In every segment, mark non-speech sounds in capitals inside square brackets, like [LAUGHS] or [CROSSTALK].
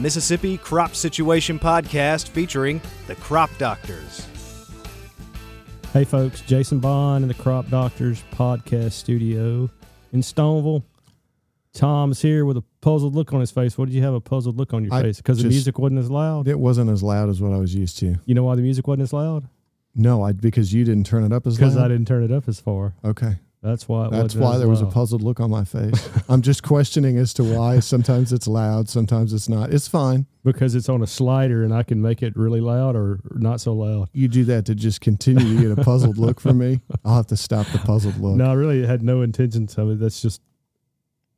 Mississippi Crop Situation Podcast featuring the Crop Doctors. Hey, folks, Jason Bond in the Crop Doctors podcast studio in Stoneville. Tom's here with a puzzled look on his face. What did you have a puzzled look on your I face? Because the just- music wasn't as loud? It wasn't as loud as what I was used to. You know why the music wasn't as loud? No, I because you didn't turn it up as Because. I didn't turn it up as far. Okay, That's why it that's why there was a puzzled look on my [LAUGHS] face. I'm just questioning as to why. Sometimes it's loud, sometimes it's not. It's fine. Because it's on a slider and I can make it really loud or not so loud. You do that to just continue to get a puzzled look from me. I'll have to stop the puzzled look. No, I really had no intentions of it. That's just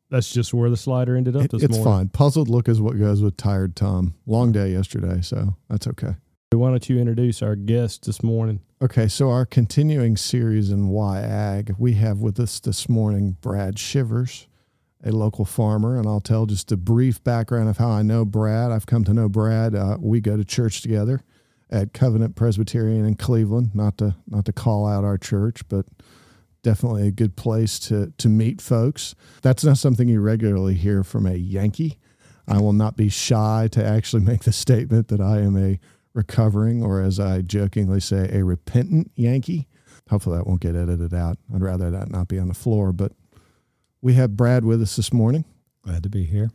that's just where the slider ended up It- this it's morning. fine. Puzzled look is what goes with tired Tom. Long day yesterday, so that's okay. Why don't you introduce our guest this morning? Okay, so our continuing series in Why Ag, we have with us this morning Brad Shivers, a local farmer, and I'll tell just a brief background of how I know Brad. I've come to know Brad. Uh, we go to church together at Covenant Presbyterian in Cleveland. Not to not to call out our church, but definitely a good place to to meet folks. That's not something you regularly hear from a Yankee. I will not be shy to actually [LAUGHS] make the statement that I am a recovering, or as I jokingly say, a repentant Yankee. Hopefully that won't get edited out. I'd rather that not be on the floor. But we have Brad with us this morning. Glad to be here.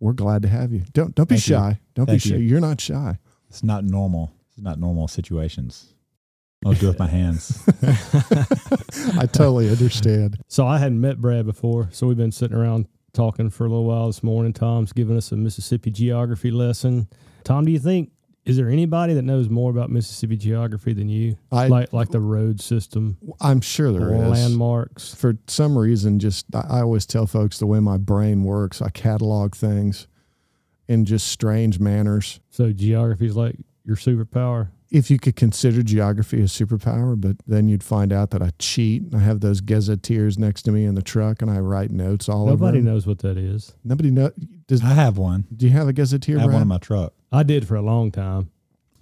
We're glad to have you. Don't don't be Thank you. shy. Don't Thank be shy. you. You're not shy. It's not normal. It's not normal situations. I'll do it with my hands. [LAUGHS] I totally understand. So I hadn't met Brad before, so we've been sitting around talking for a little while this morning. Tom's giving us a Mississippi geography lesson. Tom, do you think is there anybody that knows more about Mississippi geography than you? I like like the road system, I'm sure there is. landmarks. For some reason, just I I always tell folks the way my brain works. I catalog things in just strange manners. So geography is like your superpower. If you could consider geography a superpower, but then you'd find out that I cheat. I have those gazetteers next to me in the truck, and I write notes all Nobody over. them. knows what that is. Nobody know. Does I have one. do you have a gazetteer? I have Brad? one in my truck. I did for a long time.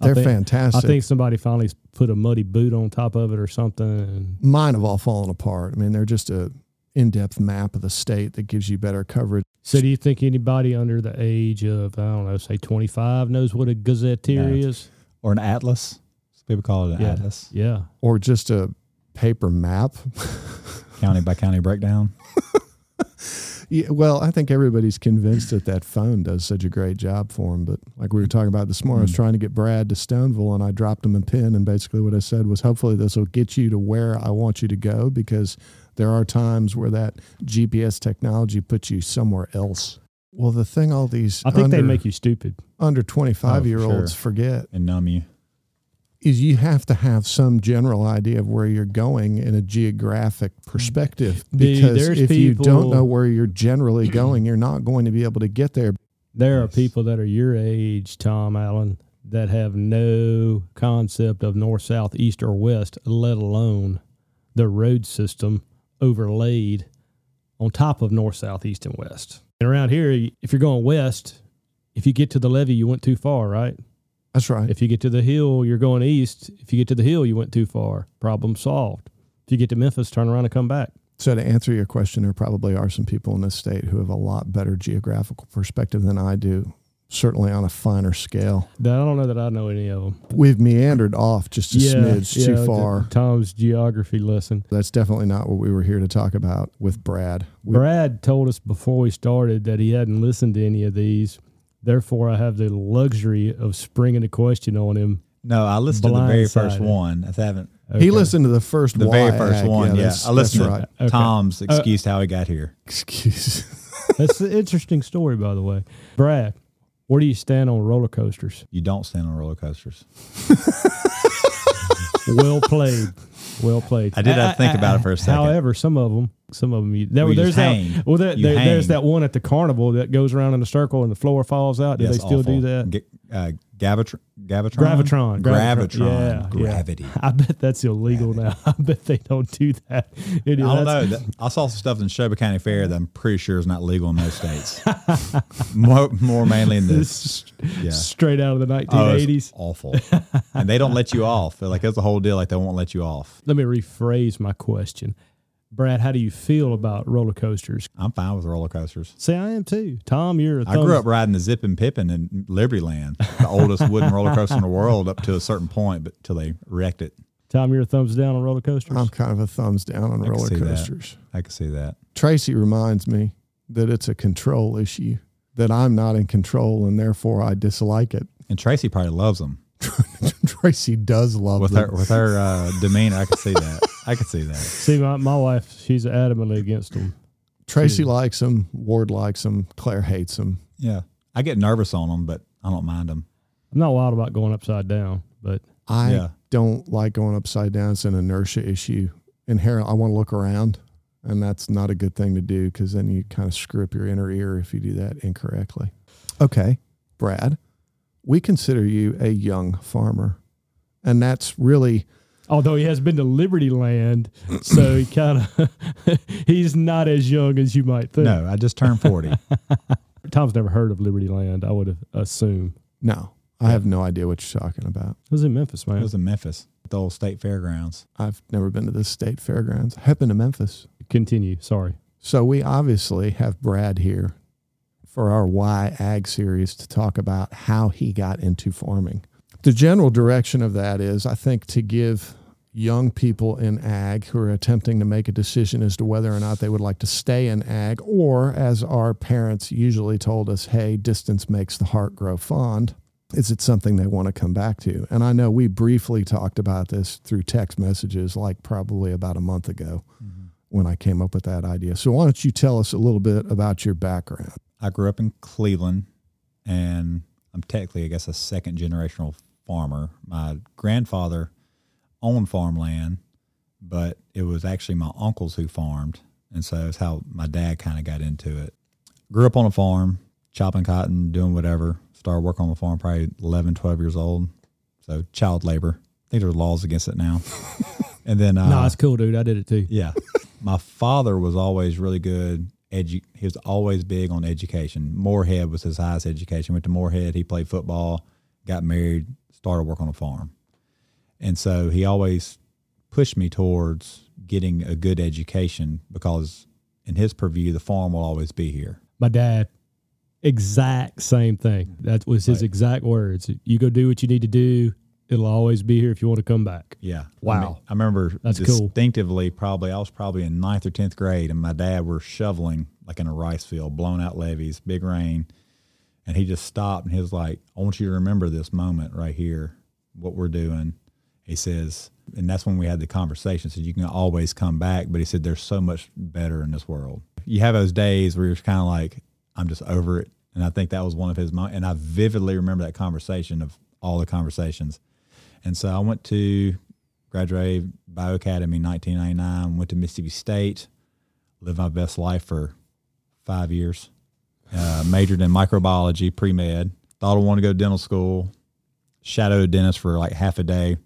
They're think- fantastic. I think somebody finally put a muddy boot on top of it or something. And mine have all fallen apart. I mean, they're just a in-depth map of the state that gives you better coverage. so, do you think anybody under the age of I don't know, say twenty five, knows what a gazetteer No. is? Or an atlas. Some people call it an Yeah. atlas. Yeah. Or just a paper map. [LAUGHS] County by county breakdown. [LAUGHS] Yeah, well, I think everybody's convinced that that phone does such a great job for them. But like we were talking about this morning, I was Mm. trying to get Brad to Stoneville, and I dropped him a pin. And basically, what I said was, hopefully, this will get you to where I want you to go, because there are times where that GPS technology puts you somewhere else. Well, the thing all these I think under, they make you stupid. under oh, twenty five year olds forget And numb you. is you have to have some general idea of where you're going in a geographic perspective. Because there's if you don't know where you're generally [CLEARS THROAT] going, you're not going to be able to get there. There are people that are your age, Tom Allen, that have no concept of north, south, east, or west, let alone the road system overlaid on top of north, south, east, and west. And around here, if you're going west, if you get to the levee, you went too far, right? That's right. If you get to the hill, you're going east. If you get to the hill, you went too far. Problem solved. If you get to Memphis, turn around and come back. So to answer your question, there probably are some people in this state who have a lot better geographical perspective than I do, certainly on a finer scale. I don't know that I know any of them. We've meandered off just a smidge yeah, too far. Tom's geography lesson. That's definitely not what we were here to talk about with Brad. We- Brad told us before we started that he hadn't listened to any of these. Therefore, I have the luxury of springing a question on him. No, I listened to the very first one. I haven't. Okay. He listened to the first The very first ag. one. Yeah. that's- I listened that's to right. Okay. Tom's uh, excuse how he got here. Excuse. [LAUGHS] That's an interesting story, by the way. Brad, where do you stand on roller coasters? You don't stand on roller coasters. [LAUGHS] Well played. Well played. I did have to think about it for a second. However, some of them, some of them, you, there, Well, there's that. Well, there, there- there's that one at the carnival that goes around in a circle and the floor falls out. Do Yes, they still do that? G- uh, Gravitron. Gravitron. Gravitron, Gravitron, yeah, yeah. Gravity. [LAUGHS] I bet that's illegal now. [LAUGHS] I bet they don't do that. It- I don't know. That- I saw some stuff in Shelby County Fair that I'm pretty sure is not legal in most states. [LAUGHS] more, more mainly in the This yeah. straight out of the Oh, it's 1980s. awful. and they don't let you off. They're like it's the whole deal. Like they won't let you off. Let me rephrase my question. Brad, how do you feel about roller coasters? I'm fine with roller coasters. See, I am too. Tom, you're a I grew up riding the Zippin Pippin in Liberty Land, the oldest wooden roller coaster in the world, up to a certain point, but till they wrecked it. Tom, you're a thumbs down on roller coasters. I'm kind of a thumbs down on I roller see that. coasters. I can see that. Tracy reminds me that it's a control issue, that I'm not in control and therefore I dislike it. And Tracy probably loves them [LAUGHS] Tracy does love with them. her with her uh, demeanor. I can see that. [LAUGHS] I can see that. See, my, my wife, she's adamantly against them. Tracy likes them. Ward likes them. Claire hates them. Yeah, I get nervous on them, but I don't mind them. I'm not wild about going upside down, but I Yeah. don't like going upside down. It's an inertia issue. Inherent, I want to look around, and that's not a good thing to do because then you kind of screw up your inner ear if you do that incorrectly. Okay, Brad, we consider you a young farmer, and that's really although he has been to Liberty Land, so he [COUGHS] kind of [LAUGHS] he's not as young as you might think. No, I just turned forty. [LAUGHS] Tom's never heard of Liberty Land. I would have assumed no. I have no idea what you're talking about. it was in Memphis, it man. was in Memphis, the old state fairgrounds. I've never been to the state fairgrounds. I have been to Memphis. Continue. Sorry. So we obviously have Brad here for our Why Ag series to talk about how he got into farming. The general direction of that is, I think, to give young people in ag who are attempting to make a decision as to whether or not they would like to stay in ag, or as our parents usually told us, hey, distance makes the heart grow fond. Is it something they want to come back to? And I know we briefly talked about this through text messages, like probably about a month ago mm-hmm. when I came up with that idea. So why don't you tell us a little bit about your background? I grew up in Cleveland, and I'm technically, I guess, a second generational farmer. My grandfather owned farmland, but it was actually my uncles who farmed, and so it's how my dad kind of got into it. Grew up on a farm, chopping cotton, doing whatever. Started working on the farm probably 11, 12 years old. So child labor. I think there's laws against it now. [LAUGHS] and then uh, no, it's cool, dude. I did it too. yeah. My father was always really good. Edu- he was always big on education. Moorhead was his highest education. Went to Moorhead. He played football, got married, started work on a farm. And so he always pushed me towards getting a good education because, in his purview, the farm will always be here. My dad, exact same thing. That was his Right. exact words. You go do what you need to do. It'll always be here if you want to come back. Yeah. Wow. I, mean, I remember That's cool. distinctively, probably, I was probably in ninth or 10th grade, and my dad were shoveling like in a rice field, blown out levees, big rain. And he just stopped and he was like, I want you to remember this moment right here, what we're doing. He says, and that's when we had the conversation. Said you can always come back, but he said there's so much better in this world. You have those days where you're kind of like, I'm just over it, and I think that was one of his. And I vividly remember that conversation of all the conversations. And so I went to graduated Bayou Academy in 1999. Went to Mississippi State, lived my best life for five years. Uh, majored in microbiology, pre med. Thought I wanted to go to dental school. Shadowed a dentist for like half a day.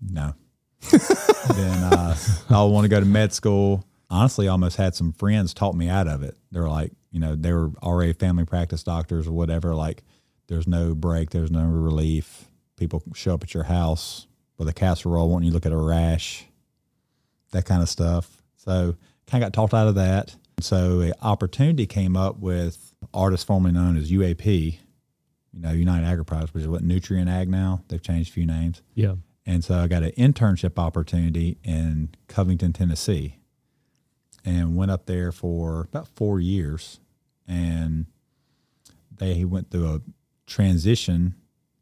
No. [LAUGHS] then uh, I want to go to med school. Honestly, almost had some friends talk me out of it. They were like, you know, they were already family practice doctors or whatever. Like, there's no break, there's no relief. People show up at your house with a casserole wanting you look at a rash, that kind of stuff. So, kind of got talked out of that. So, an opportunity came up with artists formerly known as UAP, you know, United Agri-Products, which is what Nutrien Ag now. They've changed a few names. Yeah. And so I got an internship opportunity in Covington, Tennessee, and went up there for about four years. And they went through a transition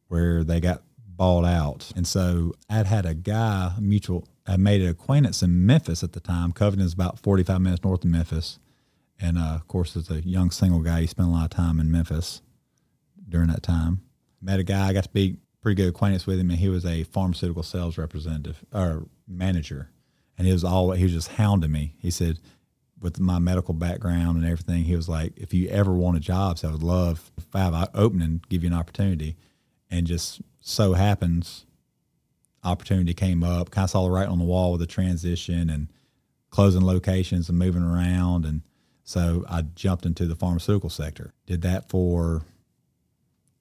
where they got bought out. And so I'd had a guy, a mutual, I made an acquaintance in Memphis at the time. Covington is about 45 minutes north of Memphis. And uh, of course, as a young single guy, he spent a lot of time in Memphis during that time. Met a guy, I got to be pretty good acquaintance with him, and he was a pharmaceutical sales representative or manager. And he was all he was just hounding me. He said, with my medical background and everything, he was like, if you ever want a job, so I would love five opening, give you an opportunity. And just so happens, opportunity came up. Kind of saw the writing on the wall with the transition and closing locations and moving around. And so I jumped into the pharmaceutical sector. Did that for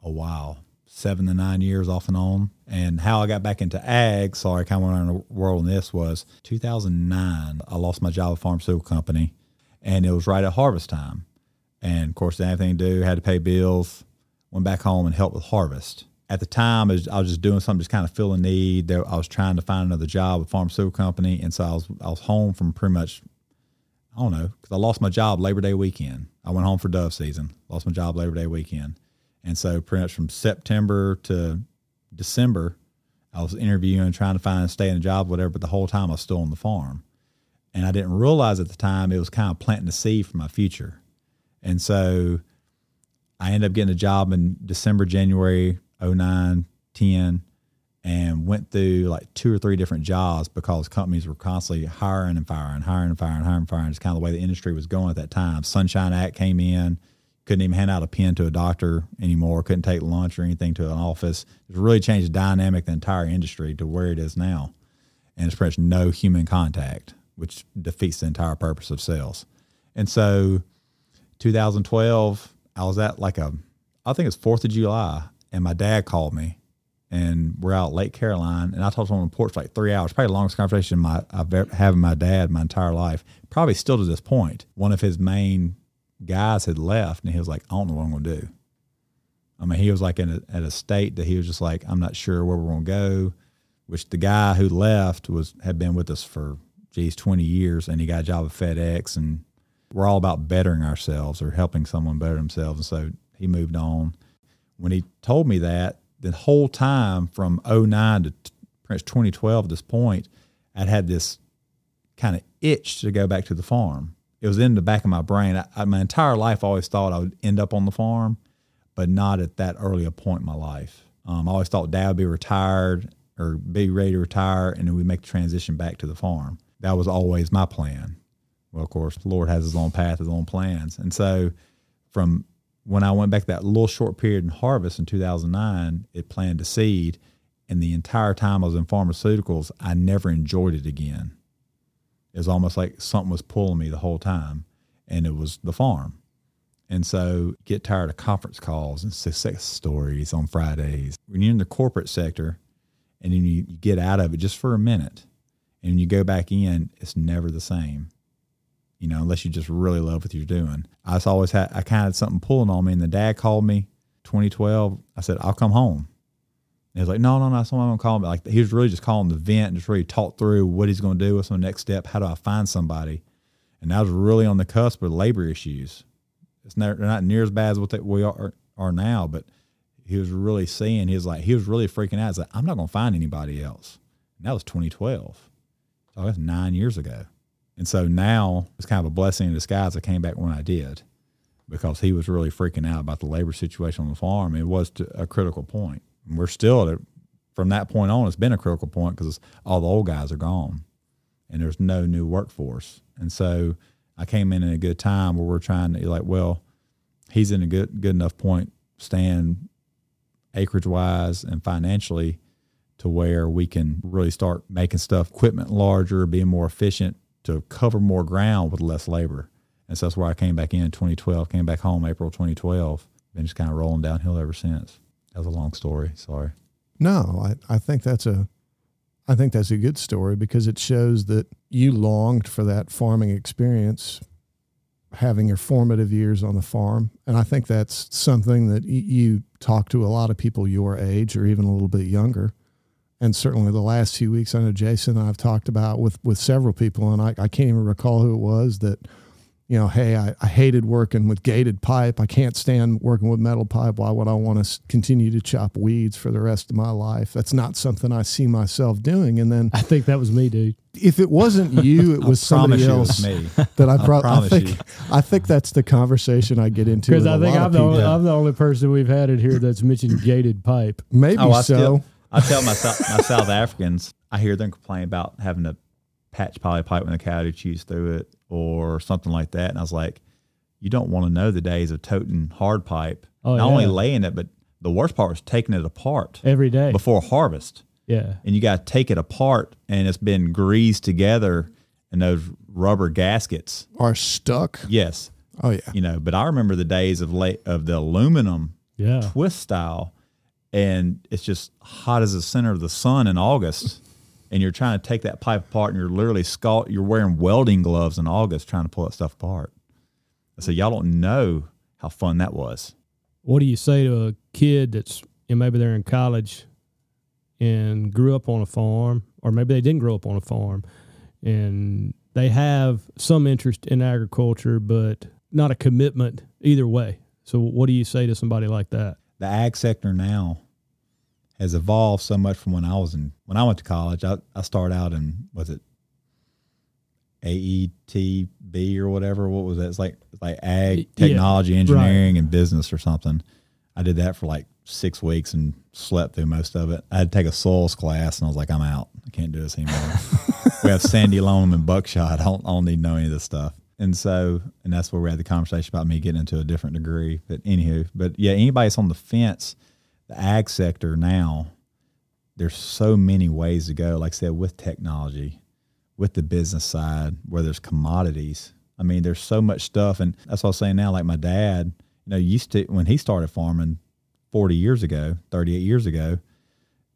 a while. Seven to nine years off and on. And how I got back into ag, sorry, I kind of went around the world on this was 2009. I lost my job at a pharmaceutical company, and it was right at harvest time. And of course, anything to do, had to pay bills, went back home and helped with harvest. At the time, I was, just doing something, just kind of fill a need. I was trying to find another job at a pharmaceutical company, and so I was I was home from pretty much I don't know because I lost my job Labor Day weekend. I went home for dove season, lost my job Labor Day weekend, and so pretty much from September to December, I was interviewing, trying to find a stay in a job, whatever. But the whole time I was still on the farm, and I didn't realize at the time it was kind of planting the seed for my future. And so I ended up getting a job in December, January 09, 10, and went through like two or three different jobs because companies were constantly hiring and firing, hiring and firing, hiring and firing. It's kind of the way the industry was going at that time. Sunshine Act came in, couldn't even hand out a pen to a doctor anymore, couldn't take lunch or anything to an office. It really changed the dynamic the entire industry to where it is now. And it's pretty much no human contact, which defeats the entire purpose of sales. And so 2012, I was at like a, I think it's 4th of July, and my dad called me and we're out Lake Caroline, and I talked to him on the porch for like three hours, probably the longest conversation my, I've ever had with my dad my entire life, probably still to this point. One of his main guys had left, and he was like, "I don't know what I'm going to do." I mean, he was like in a, at a state that he was just like, "I'm not sure where we're going to go." Which the guy who left was had been with us for geez 20 years, and he got a job at FedEx, and we're all about bettering ourselves or helping someone better themselves, and so he moved on. When he told me that, the whole time from 09 to much 2012 at this point, I'd had this kind of itch to go back to the farm. It was in the back of my brain. I, I, my entire life, I always thought I would end up on the farm, but not at that early a point in my life. Um, I always thought dad would be retired or be ready to retire, and then we make the transition back to the farm. That was always my plan. Well, of course, the Lord has His own path, His own plans, and so from when I went back that little short period in harvest in 2009, it planted a seed. And the entire time I was in pharmaceuticals, I never enjoyed it again. It was almost like something was pulling me the whole time, and it was the farm. And so, get tired of conference calls and success stories on Fridays. When you're in the corporate sector, and then you, you get out of it just for a minute, and you go back in, it's never the same you know, unless you just really love what you're doing. I always had, I kind of had something pulling on me. And the dad called me 2012. I said, I'll come home. And he was like, no, no, no, someone gonna call me. Like he was really just calling the vent and just really talk through what he's going to do. What's the next step? How do I find somebody? And I was really on the cusp of labor issues. It's not, they're not near as bad as what they, we are, are now, but he was really seeing, he was like, he was really freaking out. He's like, I'm not going to find anybody else. And that was 2012. So that's nine years ago. And so now it's kind of a blessing in disguise. I came back when I did because he was really freaking out about the labor situation on the farm. It was to a critical point. We're still at, from that point on, it's been a critical point because all the old guys are gone and there's no new workforce. And so I came in at a good time where we're trying to like, well, he's in a good good enough point, stand acreage wise and financially, to where we can really start making stuff equipment larger, being more efficient, to cover more ground with less labor. And so that's where I came back in 2012, came back home April 2012, been just kind of rolling downhill ever since. That was a long story. Sorry. No, I, I think that's a I think that's a good story because it shows that you longed for that farming experience, having your formative years on the farm. And I think that's something that you talk to a lot of people your age or even a little bit younger and certainly the last few weeks, I know Jason and I've talked about with with several people, and I, I can't even recall who it was that, you know, hey, I, I hated working with gated pipe. I can't stand working with metal pipe. Why would I want to continue to chop weeds for the rest of my life? That's not something I see myself doing. And then I think that was me, dude. If it wasn't you, it [LAUGHS] was somebody else. me. That I, pro- I, I think you. I think that's the conversation I get into. Because I think I'm the, only, I'm the only person we've had it here that's mentioned gated pipe. Maybe oh, so. Still, I tell my, my South Africans, I hear them complain about having to patch poly pipe when the cow chews through it or something like that. And I was like, you don't want to know the days of toting hard pipe, oh, not yeah. only laying it, but the worst part was taking it apart every day before harvest. Yeah. And you got to take it apart and it's been greased together and those rubber gaskets are stuck. Yes. Oh yeah. You know, but I remember the days of late of the aluminum yeah. twist style and it's just hot as the center of the sun in August. And you're trying to take that pipe apart, and you're literally scald. You're wearing welding gloves in August trying to pull that stuff apart. I said, y'all don't know how fun that was. What do you say to a kid that's and maybe they're in college and grew up on a farm, or maybe they didn't grow up on a farm, and they have some interest in agriculture, but not a commitment either way. So, what do you say to somebody like that? The ag sector now has evolved so much from when I was in when I went to college. I, I started out in was it AETB or whatever. What was that? It's like it's like ag technology, Yeah, engineering, and business or something. I did that for like six weeks and slept through most of it. I had to take a soils class, and I was like, I'm out. I can't do this anymore. [LAUGHS] we have sandy loam and buckshot. I don't, I don't need to know any of this stuff. And so, and that's where we had the conversation about me getting into a different degree. But anywho, but yeah, anybody that's on the fence, the ag sector now, there's so many ways to go. Like I said, with technology, with the business side, where there's commodities. I mean, there's so much stuff, and that's what I was saying now. Like my dad, you know, used to when he started farming 40 years ago, 38 years ago,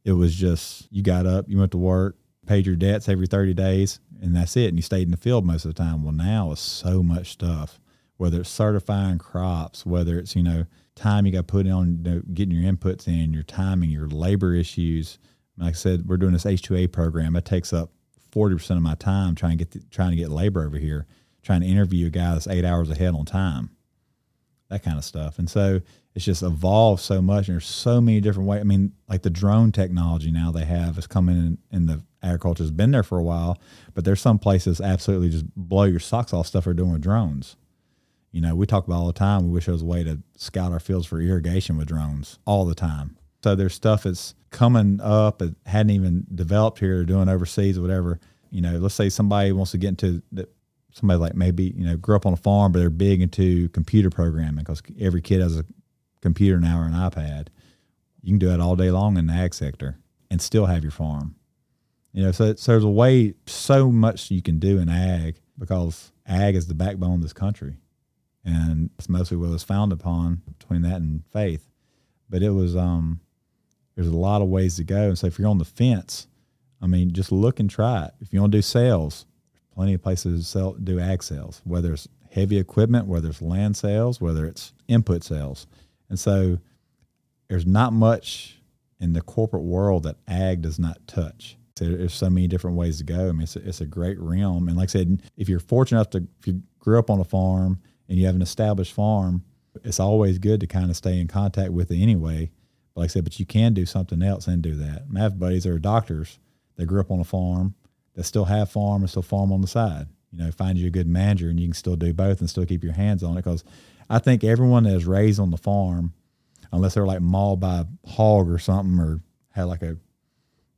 it was just you got up, you went to work, paid your debts every 30 days, and that's it. And you stayed in the field most of the time. Well, now it's so much stuff, whether it's certifying crops, whether it's, you know, time you got to put in on you know, getting your inputs in, your timing, your labor issues. Like I said, we're doing this H2A program. It takes up 40% of my time trying to get the, trying to get labor over here, trying to interview a guy that's eight hours ahead on time, that kind of stuff. And so it's just evolved so much. And there's so many different ways. I mean, like the drone technology now they have is coming in, in the agriculture has been there for a while, but there's some places absolutely just blow your socks off stuff they're doing with drones. You know, we talk about all the time. We wish there was a way to scout our fields for irrigation with drones all the time. So there's stuff that's coming up that hadn't even developed here, or doing overseas or whatever. You know, let's say somebody wants to get into the, somebody like maybe you know grew up on a farm, but they're big into computer programming because every kid has a computer now or an iPad. You can do it all day long in the ag sector and still have your farm. You know, so, so there's a way, so much you can do in ag because ag is the backbone of this country. And it's mostly what it was founded upon between that and faith. But it was, um, there's a lot of ways to go. And so if you're on the fence, I mean, just look and try it. If you want to do sales, plenty of places to sell, do ag sales, whether it's heavy equipment, whether it's land sales, whether it's input sales. And so there's not much in the corporate world that ag does not touch. So there's so many different ways to go. I mean, it's a, it's a great realm. And like I said, if you're fortunate enough to, if you grew up on a farm and you have an established farm, it's always good to kind of stay in contact with it anyway. But like I said, but you can do something else and do that. I have buddies that are doctors that grew up on a farm that still have farm and still farm on the side. You know, find you a good manager and you can still do both and still keep your hands on it. Because I think everyone that is raised on the farm, unless they're like mauled by a hog or something or had like a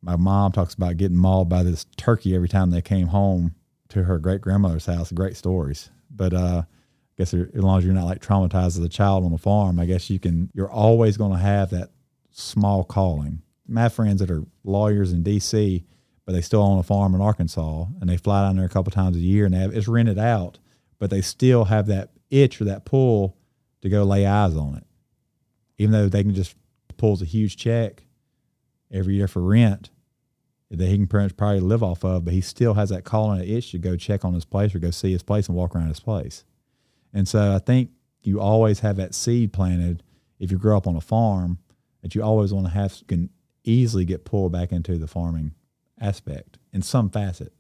my mom talks about getting mauled by this turkey every time they came home to her great grandmother's house. Great stories. But uh, Guess as long as you're not like traumatized as a child on a farm, I guess you can. You're always going to have that small calling. My friends that are lawyers in D.C., but they still own a farm in Arkansas, and they fly down there a couple times a year, and have, it's rented out, but they still have that itch or that pull to go lay eyes on it, even though they can just pulls a huge check every year for rent that he can probably live off of, but he still has that calling an itch to go check on his place or go see his place and walk around his place. And so I think you always have that seed planted if you grow up on a farm that you always want to have can easily get pulled back into the farming aspect in some facet,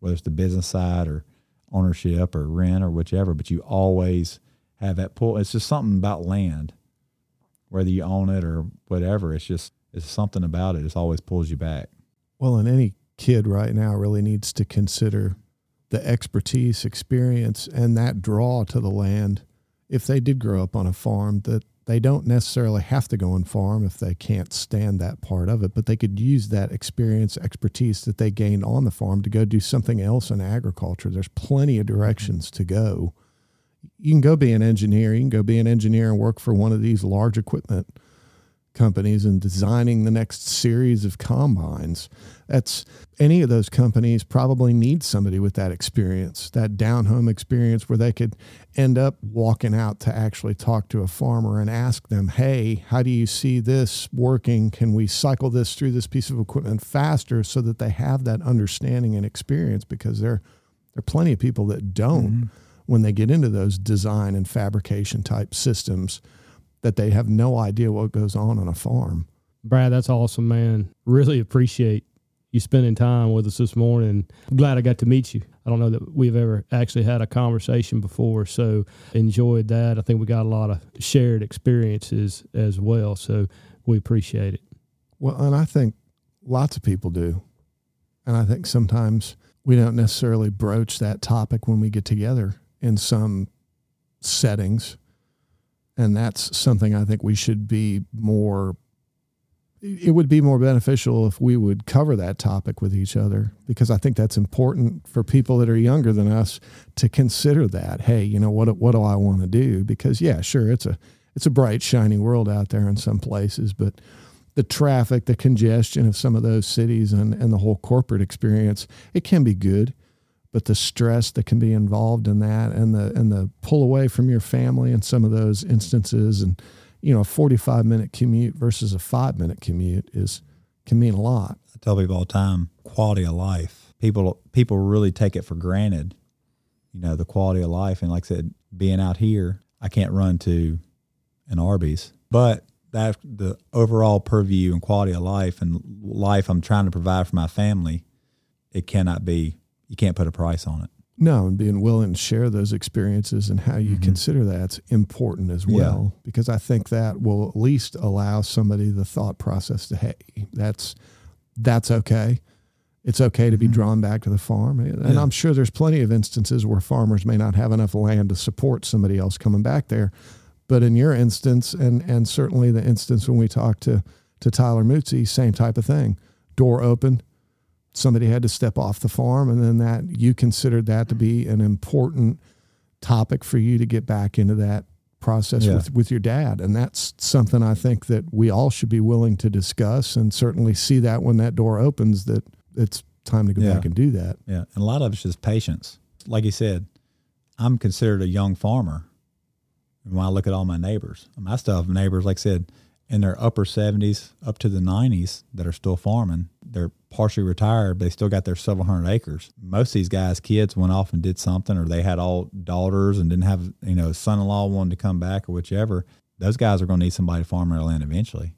whether it's the business side or ownership or rent or whichever, but you always have that pull. It's just something about land, whether you own it or whatever. It's just it's something about it. It always pulls you back. Well, and any kid right now really needs to consider the expertise, experience, and that draw to the land. If they did grow up on a farm, that they don't necessarily have to go and farm if they can't stand that part of it, but they could use that experience, expertise that they gained on the farm to go do something else in agriculture. There's plenty of directions to go. You can go be an engineer. You can go be an engineer and work for one of these large equipment companies and designing the next series of combines. That's any of those companies probably need somebody with that experience, that down home experience where they could end up walking out to actually talk to a farmer and ask them, Hey, how do you see this working? Can we cycle this through this piece of equipment faster so that they have that understanding and experience? Because there, there are plenty of people that don't mm-hmm. when they get into those design and fabrication type systems that they have no idea what goes on on a farm. Brad, that's awesome, man. Really appreciate you spending time with us this morning. I'm glad I got to meet you. I don't know that we've ever actually had a conversation before, so enjoyed that. I think we got a lot of shared experiences as well, so we appreciate it. Well, and I think lots of people do. And I think sometimes we don't necessarily broach that topic when we get together in some settings and that's something I think we should be more. It would be more beneficial if we would cover that topic with each other because I think that's important for people that are younger than us to consider that. Hey, you know what? What do I want to do? Because yeah, sure, it's a it's a bright, shiny world out there in some places, but the traffic, the congestion of some of those cities, and and the whole corporate experience, it can be good but the stress that can be involved in that and the and the pull away from your family in some of those instances. And you know a 45 minute commute versus a 5 minute commute is can mean a lot. I tell people all the time quality of life. People people really take it for granted you know the quality of life. And like i said being out here i can't run to an arby's but that the overall purview and quality of life and life i'm trying to provide for my family it cannot be you can't put a price on it. No, and being willing to share those experiences and how you mm-hmm. consider that's important as well, yeah. because I think that will at least allow somebody the thought process to, hey, that's that's okay. It's okay to be mm-hmm. drawn back to the farm, and yeah. I'm sure there's plenty of instances where farmers may not have enough land to support somebody else coming back there. But in your instance, and and certainly the instance when we talked to to Tyler Mootsie, same type of thing. Door open, somebody had to step off the farm and then that you considered that to be an important topic for you to get back into that process yeah. with, with your dad. And that's something i think that we all should be willing to discuss and certainly see that when that door opens that it's time to go yeah. back and do that. Yeah. And a lot of it's just patience. Like you said i'm considered a young farmer. When i look at all my neighbors my stuff neighbors like i said in their upper 70s up to the 90s that are still farming. They're partially retired, but they still got their several hundred acres. Most of these guys' kids went off and did something, or they had all daughters and didn't have, you know, a son in law wanted to come back or whichever. Those guys are going to need somebody to farm their land eventually.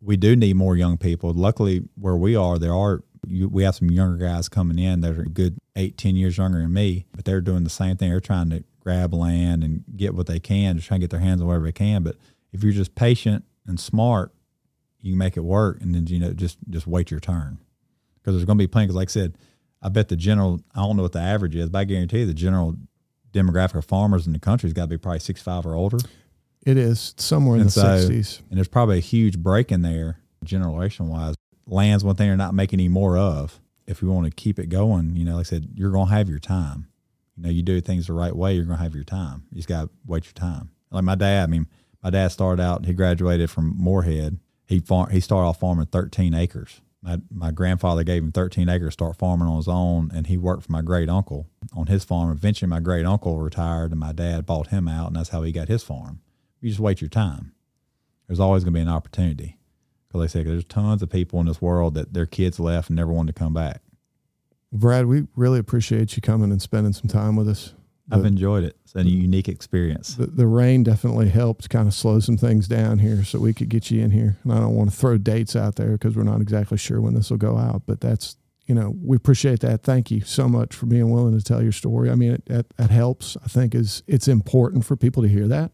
We do need more young people. Luckily, where we are, there are you, we have some younger guys coming in that are good eight, ten years younger than me, but they're doing the same thing. They're trying to grab land and get what they can, to try and get their hands on whatever they can. But if you're just patient and smart, you can make it work, and then you know just just wait your turn because there's going to be plenty. Because like I said, I bet the general I don't know what the average is, but I guarantee you the general demographic of farmers in the country has got to be probably six five or older. It is somewhere in and the so, 60s, and there's probably a huge break in there generation wise. Land's one thing they're not making any more of. If we want to keep it going, you know, like I said, you're going to have your time. You know, you do things the right way, you're going to have your time. You just got to wait your time. Like my dad, I mean, my dad started out. He graduated from Moorhead. He farm, he started off farming 13 acres. My my grandfather gave him 13 acres to start farming on his own, and he worked for my great uncle on his farm. Eventually, my great uncle retired, and my dad bought him out, and that's how he got his farm. You just wait your time. There's always going to be an opportunity because they say there's tons of people in this world that their kids left and never wanted to come back. Brad, we really appreciate you coming and spending some time with us. I've enjoyed it. It's a unique experience. The, the, rain definitely helped kind of slow some things down here so we could get you in here. And I don't want to throw dates out there because we're not exactly sure when this will go out, but that's, you know, we appreciate that. Thank you so much for being willing to tell your story. I mean, it, it, it helps. I think is it's important for people to hear that.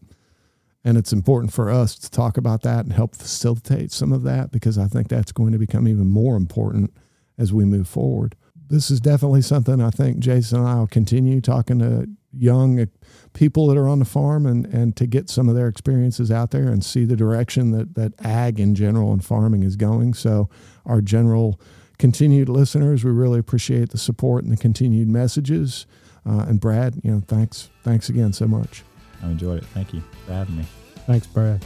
And it's important for us to talk about that and help facilitate some of that because I think that's going to become even more important as we move forward this is definitely something I think Jason and I will continue talking to young people that are on the farm and, and to get some of their experiences out there and see the direction that, that ag in general and farming is going. So our general continued listeners, we really appreciate the support and the continued messages. Uh, and Brad, you know, thanks, thanks again so much. I enjoyed it. Thank you for having me. Thanks, Brad.